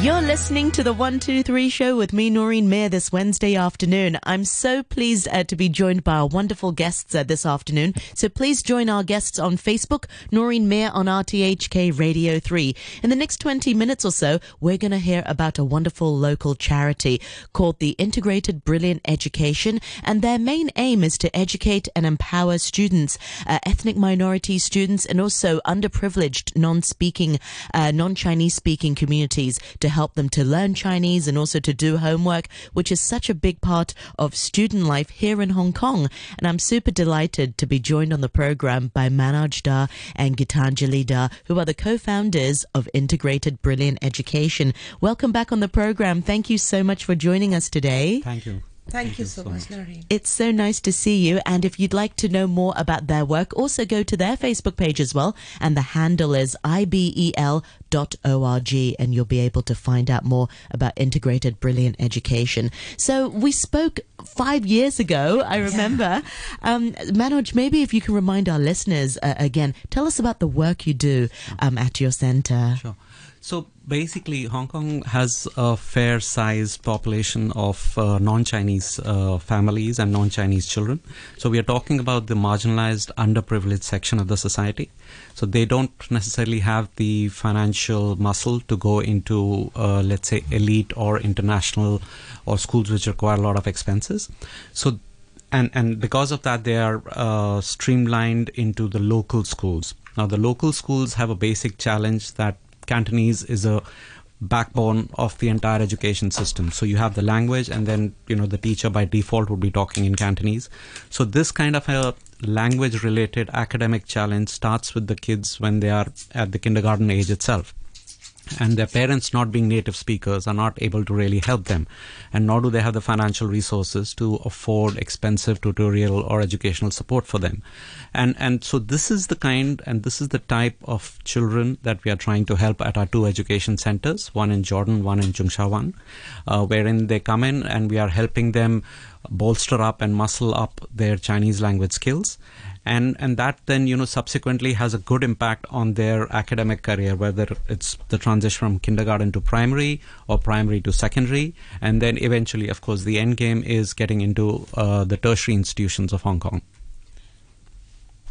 You're listening to the 123 show with me, Noreen Mayer, this Wednesday afternoon. I'm so pleased uh, to be joined by our wonderful guests uh, this afternoon. So please join our guests on Facebook, Noreen Mayer on RTHK Radio 3. In the next 20 minutes or so, we're going to hear about a wonderful local charity called the Integrated Brilliant Education. And their main aim is to educate and empower students, uh, ethnic minority students, and also underprivileged non-speaking, uh, non-Chinese speaking communities to help them to learn Chinese and also to do homework, which is such a big part of student life here in Hong Kong. And I'm super delighted to be joined on the program by Manoj Dhar and Geetanjali Dhar, who are the co-founders of Integrated Brilliant Education. Welcome back on the program. Thank you so much for joining us today. Thank you. Thank, you so much, Noreen. It's so nice to see you. And if you'd like to know more about their work, also go to their Facebook page as well. And the handle is ibel.org. And you'll be able to find out more about integrated brilliant education. So we spoke five years ago, I remember. Um, Manoj, maybe if you can remind our listeners uh, again, tell us about the work you do um, at your center. Sure. So basically, Hong Kong has a fair sized population of uh, non Chinese uh, families and non Chinese children. So we are talking about the marginalized, underprivileged section of the society. So they don't necessarily have the financial muscle to go into, uh, let's say, elite or international or schools which require a lot of expenses. So and and because of that, they are uh, streamlined into the local schools. Now, the local schools have a basic challenge that Cantonese is a backbone of the entire education system. So you have the language, and then you know the teacher by default would be talking in Cantonese. So this kind of a language-related academic challenge starts with the kids when they are at the kindergarten age itself and their parents not being native speakers are not able to really help them. And nor do they have the financial resources to afford expensive tutorial or educational support for them. And and so this is the kind and this is the type of children that we are trying to help at our two education centers one in jordan one in Zhongsha uh, wherein they come in and we are helping them bolster up and muscle up their chinese language skills and and that then you know subsequently has a good impact on their academic career whether it's the transition from kindergarten to primary or primary to secondary. And then eventually of course the end game is getting into uh, the tertiary institutions of hong kong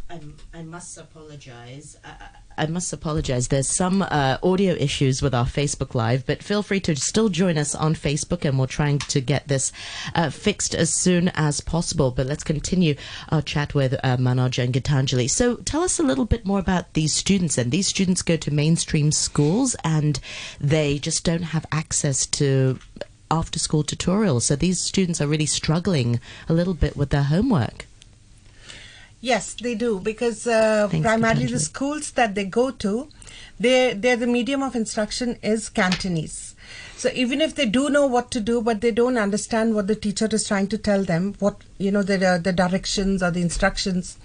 I, I must apologize. I, I must apologize. There's some uh, audio issues with our Facebook Live, but feel free to still join us on Facebook, and we're trying to get this uh, fixed as soon as possible. But let's continue our chat with uh, Manoj and Geetanjali. So, tell us a little bit more about these students. And these students go to mainstream schools, and they just don't have access to after school tutorials. So, these students are really struggling a little bit with their homework. Yes, they do because uh, primarily the schools that they go to, they they the medium of instruction is Cantonese. So even if they do know what to do, but they don't understand what the teacher is trying to tell them, what you know the the directions or the instructions.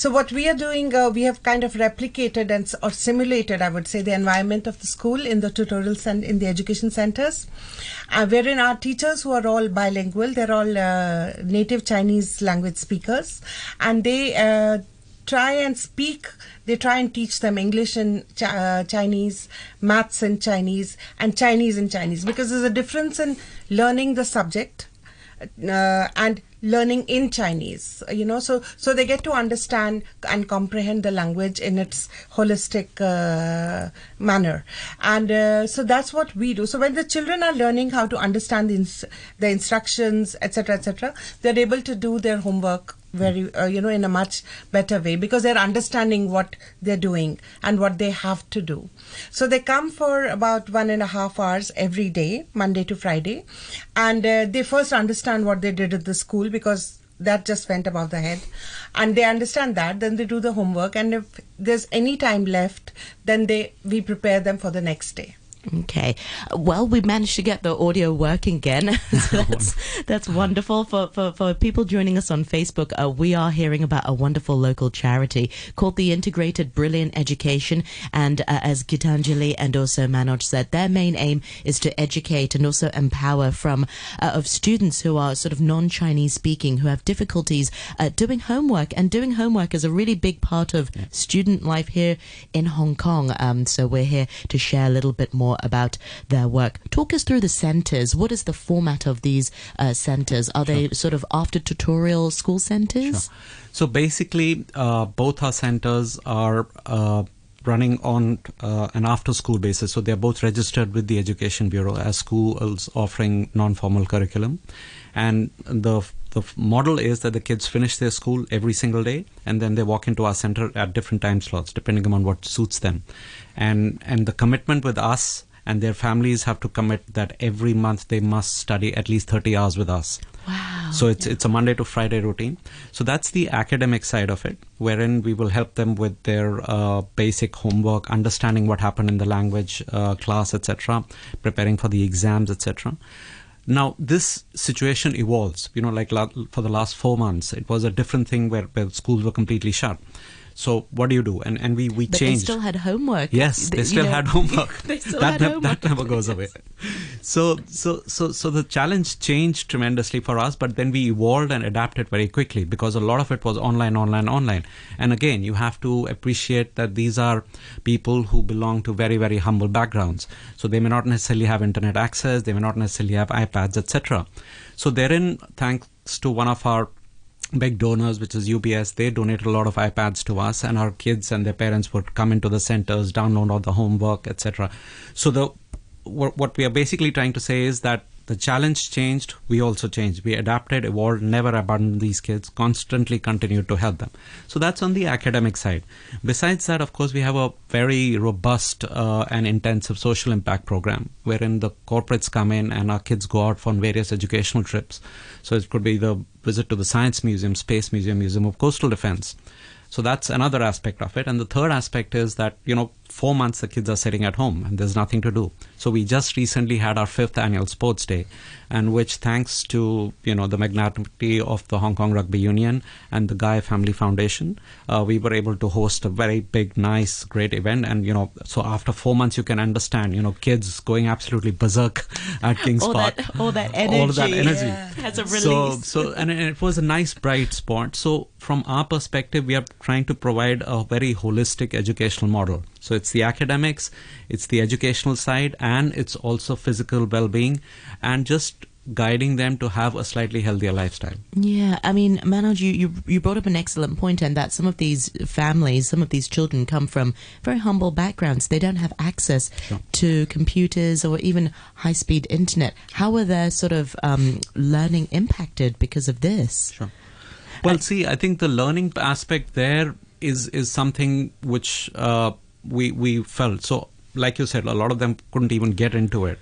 So what we are doing, uh, we have kind of replicated and or simulated, I would say, the environment of the school in the tutorials and in the education centers, uh, wherein our teachers who are all bilingual, they're all uh, native Chinese language speakers, and they uh, try and speak. They try and teach them English and uh, Chinese, maths in Chinese, and Chinese in Chinese, because there's a difference in learning the subject uh, and learning in Chinese. You know, so so they get to understand and comprehend the language in its holistic uh, manner, and uh, so that's what we do. So when the children are learning how to understand the, ins- the instructions, etc., etc., they're able to do their homework very uh, you know in a much better way because they're understanding what they're doing and what they have to do. So they come for about one and a half hours every day monday to friday. And uh, they first understand what they did at the school because that just went above the head. And they understand that then they do the homework. And if there's any time left then they we prepare them for the next day Okay. Well, we managed to get the audio working again. so that's that's wonderful for, for, for people joining us on Facebook. Uh, we are hearing about a wonderful local charity called the Integrated Brilliant Education, and uh, as Geetanjali and also Manoj said, their main aim is to educate and also empower from uh, of students who are sort of non-Chinese speaking who have difficulties uh, doing homework, and doing homework is a really big part of student life here in Hong Kong. Um, so we're here to share a little bit more more about their work. Talk us through the centers. What is the format of these uh, centers? Are they sort of after tutorial school centers? Sure. So basically, uh, both our centers are uh, running on uh, an after school basis. So they're both registered with the Education Bureau as schools offering non formal curriculum. And the the model is that the kids finish their school every single day and then they walk into our center at different time slots depending on what suits them and and the commitment with us and their families have to commit that every month they must study at least 30 hours with us Wow. so it's it's a Monday to Friday routine. So that's the academic side of it, wherein we will help them with their uh, basic homework, understanding what happened in the language uh, class, etc., preparing for the exams, etc. Now this situation evolves. You know, like la- for the last four months, it was a different thing where, where schools were completely shut. So what do you do? And and we we but changed. they still had homework. Yes, Th- they you still know, had homework. they still that had nev- homework. that never goes away. So so so so the challenge changed tremendously for us, but then we evolved and adapted very quickly because a lot of it was online, online, online. And again, you have to appreciate that these are people who belong to very very humble backgrounds. So they may not necessarily have internet access, they may not necessarily have iPads, etc. So therein, thanks to one of our big donors, which is UPS, they donated a lot of iPads to us, and our kids and their parents would come into the centers, download all the homework, etc. So the what, we are basically trying to say is that the challenge changed, we also changed. We adapted, evolved, never abandoned these kids, constantly continued to help them. So that's on the academic side. Besides that, of course, we have a very robust uh, and intensive social impact program wherein the corporates come in and our kids go out for various educational trips. So it could be the visit to the Science Museum, Space Museum, Museum of Coastal Defense. So that's another aspect of it. And the third aspect is that, you know, four months the kids are sitting at home and there's nothing to do. So we just recently had our fifth annual sports day, and which thanks to, you know, the magnanimity of the Hong Kong Rugby Union and the Guy Family Foundation, uh, we were able to host a very big, nice, great event. And, you know, so after four months, you can understand, you know, kids going absolutely berserk at King's all Park. that, all that energy All of that energy energy. has a release. So, so and it was a nice bright spot. So, from our perspective, we are trying to provide a very holistic educational model. So, it's the academics, it's the educational side, and it's also physical well-being, and just guiding them to have a slightly healthier lifestyle. Yeah, I mean, Manoj, you, you you brought up an excellent point, and that some of these families, some of these children come from very humble backgrounds. They don't have access Sure. to computers or even high speed internet. How are their sort of um, learning impacted because of this? Sure. Well, see, I think the learning aspect there is is something which uh, we we felt. So, like you said, a lot of them couldn't even get into it.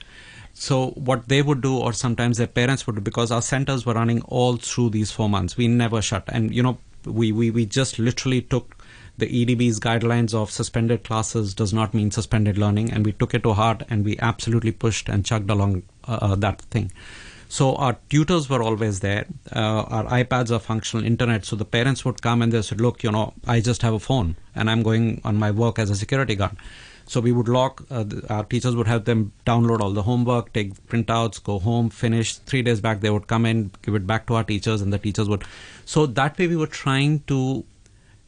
So, what they would do, or sometimes their parents would do, because our centers were running all through these four months, we never shut. And you know, we we we just literally took the EDB's guidelines of suspended classes does not mean suspended learning, and we took it to heart and we absolutely pushed and chugged along uh, uh, that thing. So our tutors were always there. Uh, our iPads are functional, internet. So the parents would come and they said, "Look, you know, I just have a phone and I'm going on my work as a security guard." So we would lock, Uh, our teachers would have them download all the homework, take printouts, go home, finish. Three days back, they would come in, give it back to our teachers, and the teachers would. So that way, we were trying to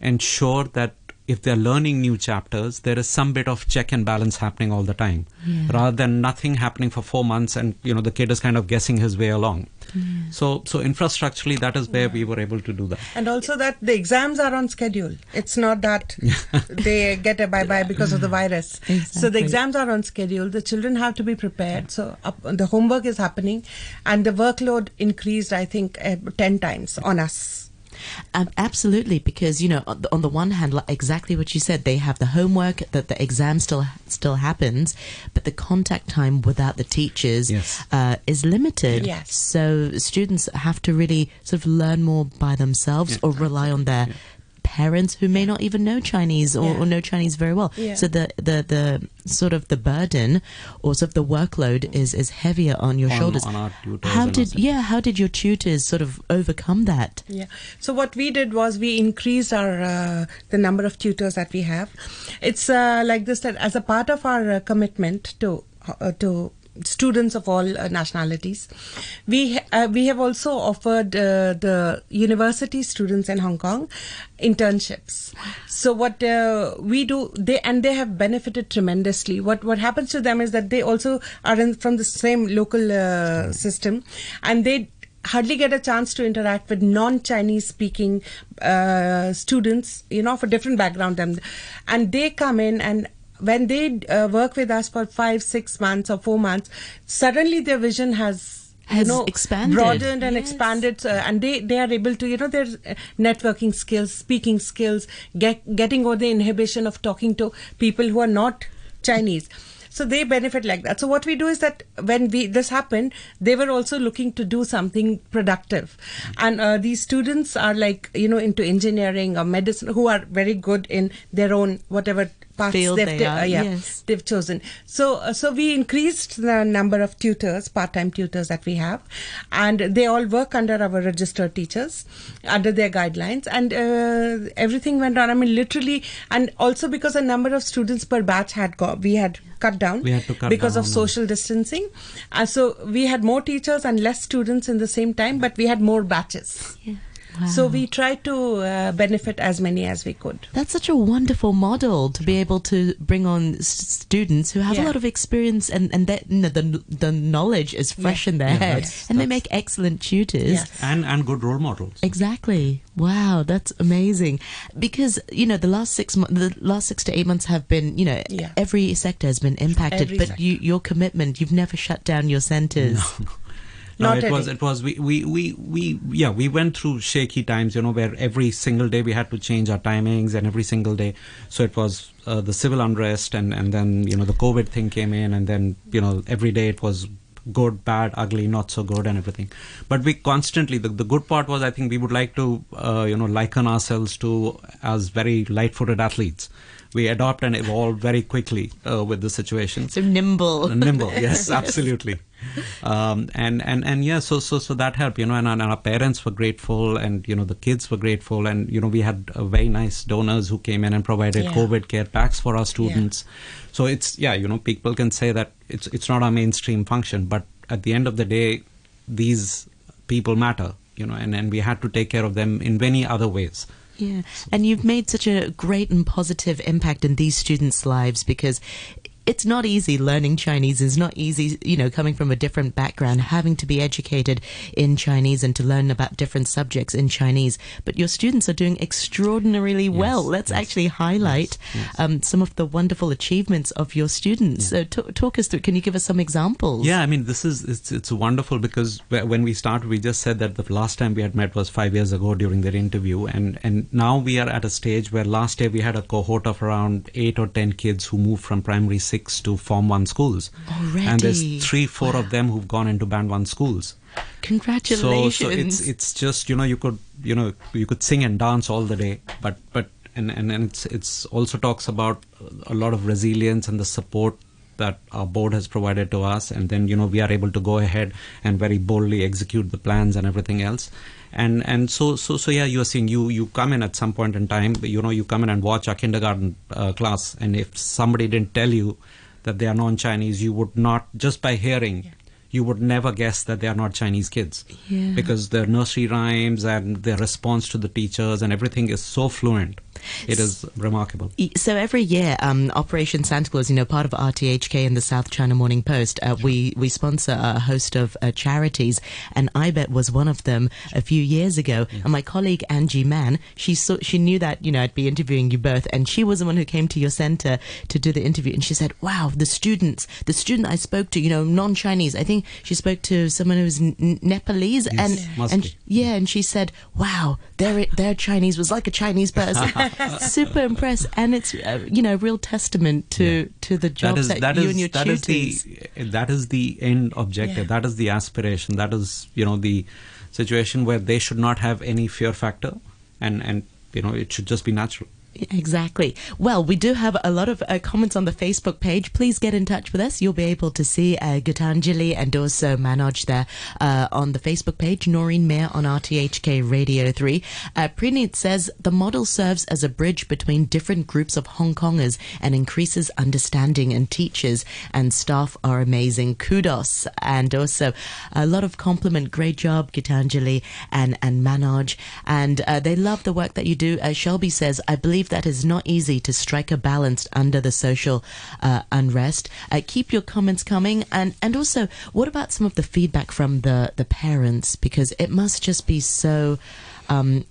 ensure that if they're learning new chapters, there is some bit of check and balance happening all the time, Yeah. rather than nothing happening for four months and you know the kid is kind of guessing his way along. So, so infrastructurally, that is where we were able to do that. And also that the exams are on schedule. It's not that they get a bye bye because of the virus. So the exams are on schedule. The children have to be prepared. So up, the homework is happening, and the workload increased. I think uh, ten times on us. Um, absolutely, because you know, on the, on the one hand, like exactly what you said, they have the homework that the exam still still happens, but the contact time without the teachers Yes. uh, is limited. Yes. So students have to really sort of learn more by themselves or rely on their parents who may not even know Chinese or, Yeah. or know Chinese very well. Yeah. So the, the the sort of the burden or sort of the workload is is heavier on your On- shoulders. on our how did yeah? How did your tutors sort of overcome that? Yeah. So what we did was we increased our uh, the number of tutors that we have. It's uh, like this that as a part of our uh, commitment to uh, to students of all uh, nationalities. We uh, we have also offered uh, the university students in Hong Kong internships. So what uh, we do, they and they have benefited tremendously. What what happens to them is that they also are in, from the same local uh, system, and they hardly get a chance to interact with non-Chinese speaking uh, students, you know, of a different background, and and they come in and when they uh, work with us for five, six months or four months, suddenly their vision has. Has you know, expanded. broadened and Yes. expanded, uh, and they they are able to, you know, their uh, networking skills, speaking skills, get getting over the inhibition of talking to people who are not Chinese. So they benefit like that. So what we do is that when we this happened, they were also looking to do something productive, and uh, these students are like you know into engineering or medicine who are very good in their own whatever paths Field they've they ta- are, uh, yeah, yes. they've chosen. So uh, so we increased the number of tutors, part-time tutors that we have, and they all work under our registered teachers, under their guidelines, and uh, everything went on. I mean, literally, and also because a number of students per batch had got, we had cut down We had to cut because of down. social distancing, and so we had more teachers and less students in the same time, but we had more batches. Yeah. So we tried to uh, benefit as many as we could. That's such a wonderful model to be able to bring on s- students who have a lot of experience and and that you know, the the knowledge is fresh in their Yeah, head, that's- and they make excellent tutors. Yes. and and good role models. Exactly. Wow, that's amazing. Because you know the last six mo- the last six to eight months have been you know Yeah. every sector has been impacted, Every but sector. you your commitment you've never shut down your centers. No, Not it was it was we, we we we yeah we went through shaky times you know where every single day we had to change our timings and every single day. So it was uh, the civil unrest and and then you know the covid thing came in and then you know every day it was good bad ugly not so good and everything. But we constantly the, the good part was i think we would like to uh, you know liken ourselves to as very light-footed athletes we adopt and evolve very quickly uh, with the situation. So nimble. nimble yes absolutely um, and and and yeah so so so that helped you know and, and our parents were grateful and you know the kids were grateful and you know we had uh, very nice donors who came in and provided Yeah. covid care packs for our students so it's yeah you know people can say that it's it's not our mainstream function but at the end of the day these people matter you know and and we had to take care of them in many other ways Yeah, and you've made such a great and positive impact in these students' lives because it's not easy learning Chinese. It's not easy, you know, coming from a different background, having to be educated in Chinese and to learn about different subjects in Chinese. But your students are doing extraordinarily well. Let's yes, actually highlight yes. Um, some of the wonderful achievements of your students. So t- talk us through. Can you give us some examples? Yeah, I mean, this is it's it's wonderful because when we started, we just said that the last time we had met was five years ago during their interview, and and now we are at a stage where last year we had a cohort of around eight or ten kids who moved from primary six to Form One schools, Already? and there's three, four of them who've gone into Band One schools. Congratulations. So, so it's it's just you know you could you know you could sing and dance all the day, but but and and, and it's it's also talks about a lot of resilience and the support that our board has provided to us, and then you know we are able to go ahead and very boldly execute the plans and everything else. And and so so so yeah, you are seeing you you come in at some point in time, you know you come in and watch our kindergarten uh, class, and if somebody didn't tell you that they are non-Chinese, you would not just by hearing. You would never guess that they are not Chinese kids Yeah. because their nursery rhymes and their response to the teachers and everything is so fluent. It is remarkable. So every year, um, Operation Santa Claus, you know, part of RTHK and the South China Morning Post, uh, we we sponsor a host of uh, charities, and IBET was one of them a few years ago. And my colleague Angie Mann, she saw, she knew that you know I'd be interviewing you both, and she was the one who came to your center to do the interview, and she said, "Wow, the students, the student I spoke to, you know, non-Chinese. I think she spoke to someone who was n- Nepalese, and and be. yeah, and she said, "Wow, their their Chinese was like a Chinese person." Super impressed, and it's uh, you know real testament to to the job That is that, that you is and your that is the that is the end objective. Yeah. That is the aspiration. That is you know the situation where they should not have any fear factor, and and you know it should just be natural. Exactly. Well, we do have a lot of uh, comments on the Facebook page. Please get in touch with us. You'll be able to see uh, Geetanjali and also Manoj there uh, on the Facebook page. Noreen Mayer on RTHK Radio 3. Uh, Preneet says the model serves as a bridge between different groups of Hong Kongers and increases understanding, and teachers and staff are amazing. Kudos. And also a lot of compliment. Great job, Geetanjali and, and Manoj. And uh, they love the work that you do. Uh, Shelby says, I believe that is not easy to strike a balance under the social uh, unrest. Uh, keep your comments coming, and and also, what about some of the feedback from the the parents? Because it must just be so. Um,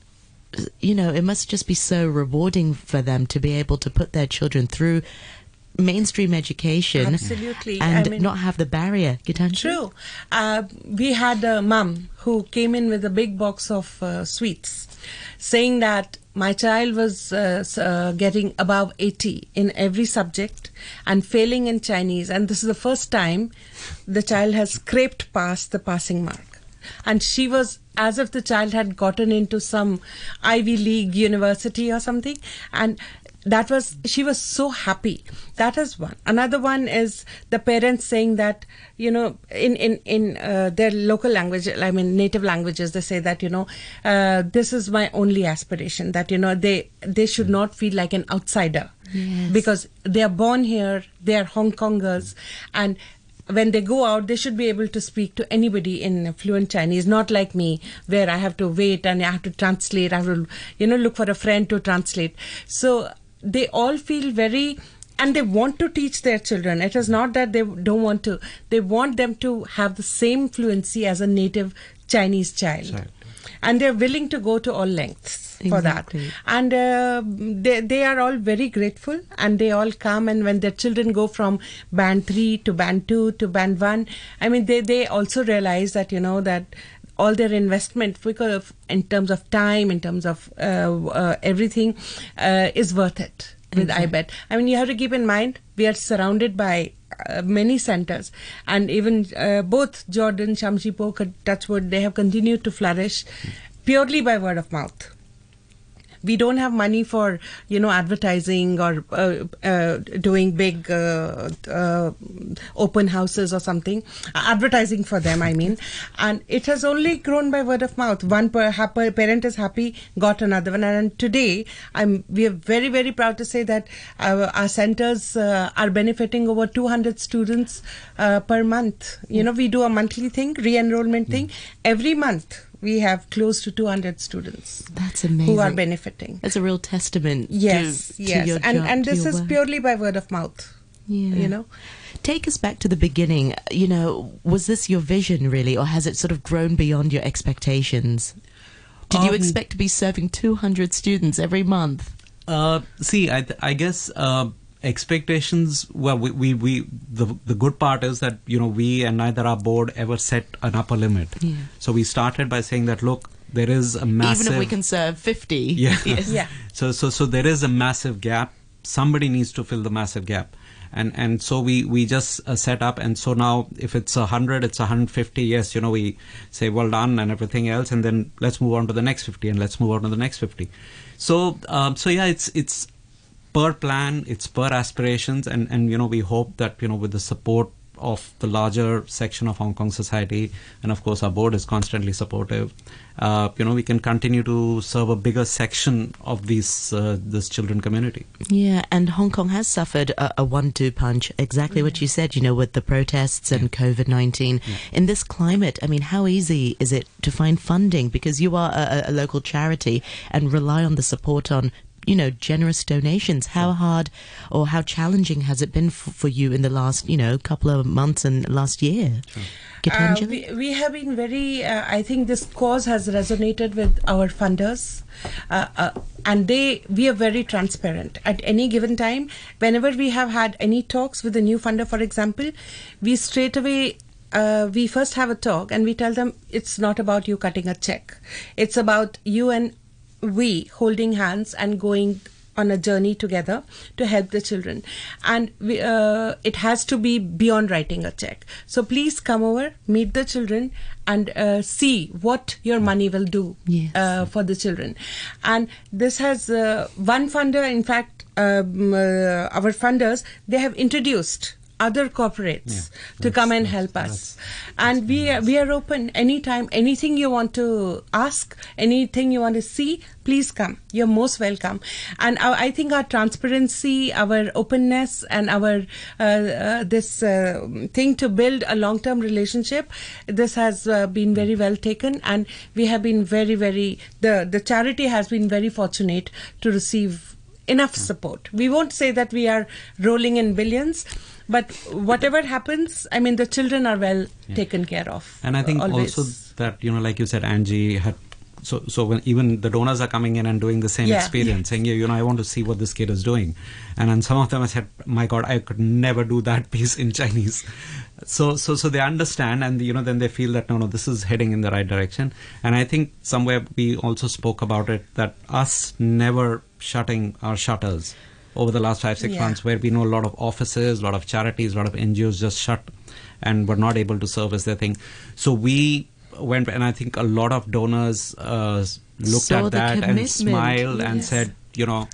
you know, it must just be so rewarding for them to be able to put their children through mainstream education Absolutely. and I mean- not have the barrier. Geetanjali? True. Uh, we had a mum who came in with a big box of uh, sweets, saying that my child was uh, uh, getting above 80 in every subject and failing in Chinese, and this is the first time the child has scraped past the passing mark. And she was as if the child had gotten into some Ivy League university or something, and that was she was so happy that is one another one is the parents saying that you know in in in uh, their local language i mean native languages they say that you know uh, this is my only aspiration that you know they they should not feel like an outsider Yes. because they are born here they are hong kongers and when they go out, they should be able to speak to anybody in fluent Chinese, not like me, where I have to wait and I have to translate. I have to, you know, look for a friend to translate. So they all feel very, and they want to teach their children. It is not that they don't want to. They want them to have the same fluency as a native Chinese child. Right. And they're willing to go to all lengths for that and uh, they, they are all very grateful and they all come and when their children go from band 3 to band 2 to band 1 i mean they, they also realize that you know that all their investment because of, in terms of time in terms of uh, uh, everything uh, is worth it with ibet i mean you have to keep in mind we are surrounded by uh, many centers and even uh, both jordan Sham Shui Po touchwood they have continued to flourish purely by word of mouth we don't have money for you know advertising or uh, uh, doing big uh, uh, open houses or something. Advertising for them i mean. And it has only grown by word of mouth. One per, happy, parent is happy got another one. And today i'm we are very very proud to say that our, our centers uh, are benefiting over 200 students uh, per month. You know we do a monthly thing re-enrollment thing every month we have close to 200 students That's amazing. who are benefiting. That's a real testament Yes, to, to yes, your and job, and this is work. purely by word of mouth. Yeah. You know, Take us back to the beginning. You know, was this your vision really, or has it sort of grown beyond your expectations? Did you Um, expect to be serving 200 students every month? Uh, see, I, I guess uh, expectations. Well, we, we, we the the good part is that you know we and neither our board ever set an upper limit. Yeah. So we started by saying that look, there is a massive. Even if we can serve 50. Yeah. Yes. Yeah. So so so there is a massive gap. Somebody needs to fill the massive gap. And and so we we just uh, set up and so now if it's a hundred it's a hundred fifty yes you know we say well done and everything else and then let's move on to the next fifty and let's move on to the next fifty, so um, so yeah it's it's per plan it's per aspirations and and you know we hope that you know with the support of the larger section of Hong Kong society and of course our board is constantly supportive uh, you know we can continue to serve a bigger section of these uh, this children community Yeah, and Hong Kong has suffered a, a one-two punch. Exactly what you said. You know, with the protests and COVID nineteen. In this climate, I mean, how easy is it to find funding? Because you are a, a local charity and rely on the support on you know generous donations. How hard or how challenging has it been f- for you in the last you know couple of months and last year? Uh, we, we have been very. Uh, I think this cause has resonated with our funders, uh, uh, and they we are very transparent. At any given time, whenever we have had any talks with a new funder, for example, we straight away. Uh, we first have a talk and we tell them it's not about you cutting a check. It's about you and we holding hands and going on a journey together to help the children. And we, uh, it has to be beyond writing a check. So please come over meet the children and uh, see what your money will do Yes. uh, for the children. And this has uh, one funder in fact um, uh, our funders they have introduced other corporates to come and help us. and we are, we are open anytime. Anything you want to ask anything you want to see please come. You're most welcome. And I, I think our transparency our openness and our uh, uh, this uh, thing to build a long term relationship this has uh, been very well taken. And we have been very very the the charity has been very fortunate to receive enough support. We won't say that we are rolling in billions, but whatever happens, I mean, the children are well taken care of. And I think always. also that you know, like you said, Angie had. So, so when even the donors are coming in and doing the same Yeah. experience, saying, "Yeah, you know, I want to see what this kid is doing," and then some of them have said, "My God, I could never do that piece in Chinese." So, so, so they understand, and you know, then they feel that no, no, this is heading in the right direction. And I think somewhere we also spoke about it that us never shutting our shutters over the last five six Yeah. months, where we know a lot of offices, a lot of charities, a lot of NGOs just shut and were not able to service their thing. So we went, and I think a lot of donors uh, looked Saw at that and commitment, smiled and said, you know.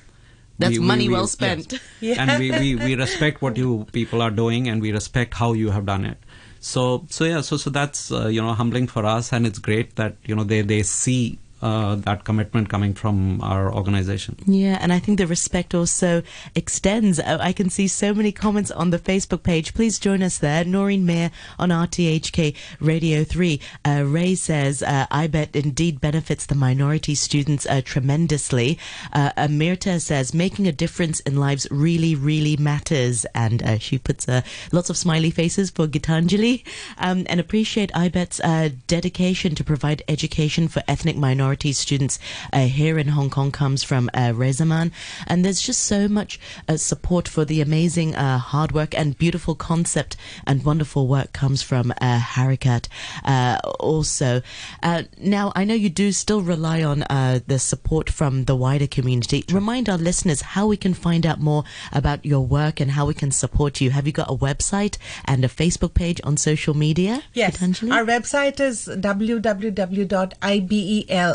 That's we- we- money we- well yes. spent. Yeah. And we, we, we respect what you people are doing, and we respect how you have done it. So so yeah, so so that's uh, you know humbling for us, and it's great that you know they they see uh, that commitment coming from our organization. Yeah, and I think the respect also extends. Oh, I can see so many comments on the Facebook page. Please join us there. Noreen Mayer on RTHK Radio 3. Uh, Ray says, uh, IBET indeed benefits the minority students uh, tremendously. Uh, Amirta says, making a difference in lives really, really matters. And uh, she puts uh, lots of smiley faces for Geetanjali um, and appreciate IBET's uh, dedication to provide education for ethnic minority students uh, here in Hong Kong comes from uh, Rezaman. And there's just so much uh, support for the amazing uh, hard work and beautiful concept and wonderful work comes from uh, Harakat uh, also. Uh, now, I know you do still rely on uh, the support from the wider community. Remind our listeners how we can find out more about your work and how we can support you. Have you got a website and a Facebook page on social media? Yes, our website is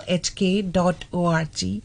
www.ibelhk.org,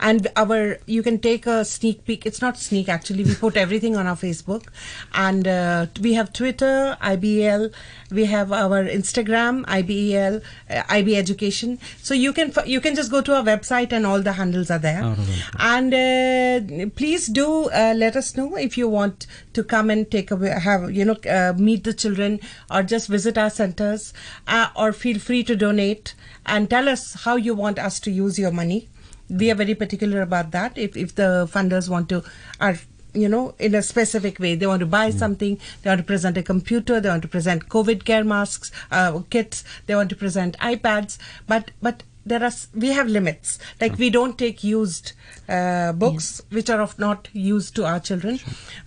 and our you can take a sneak peek. It's not sneak actually. We put everything on our Facebook, and uh, we have Twitter, IBL. We have our Instagram, IBEL, uh, IB Education. So you can you can just go to our website, and all the handles are there. Oh. And uh, please do uh, let us know if you want to come and take a have you know uh, meet the children or just visit our centers uh, or feel free to donate and tell us how you want us to use your money. We are very particular about that. If if the funders want to are you know in a specific way. They want to buy something they want to present a computer they want to present covid care masks uh, kits they want to present ipads. But but there are we have limits. Like we don't take used uh, books which are of not used to our children.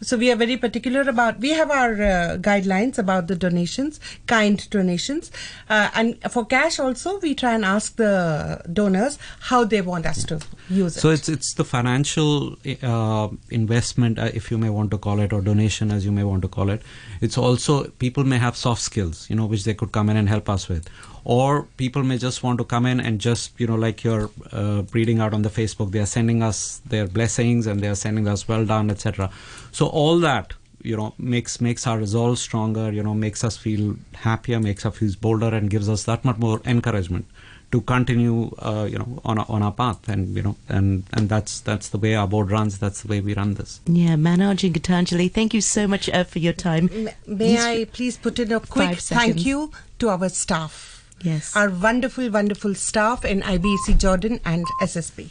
So we are very particular about we have our uh, guidelines about the donations kind donations. Uh, and for cash also we try and ask the donors how they want us to use it. So it's it's the financial uh, investment, uh, if you may want to call it, or donation, as you may want to call it. It's also people may have soft skills, you know, which they could come in and help us with, or people may just want to come in and just, you know, like you're uh, reading out on the Facebook, they are sending us their blessings and they are sending us well done, etc. So all that you know makes makes our resolve stronger you know makes us feel happier makes us feel bolder and gives us that much more encouragement to continue uh, you know on our, on our path and you know and and that's that's the way our board runs that's the way we run this Yeah, Manoj and Geetanjali, thank you so much uh, for your time. M- May I please put in a quick thank you to our staff. Yes. Our wonderful, wonderful staff in ibc Jordan and SSP.